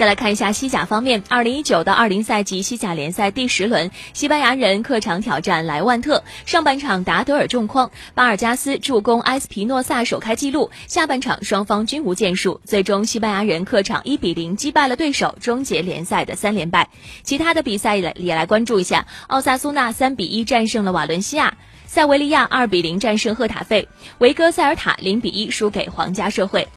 再来看一下西甲方面二零一九到二零赛季西甲联赛第十轮西班牙人客场挑战莱万特上半场达德尔重框巴尔加斯助攻埃斯皮诺萨首开纪录下半场双方均无建树最终西班牙人客场一比零击败了对手终结联赛的三连败。其他的比赛也也来关注一下奥萨苏纳三比一战胜了瓦伦西亚塞维利亚二比零战胜赫塔费维戈塞尔塔零比一输给皇家社会。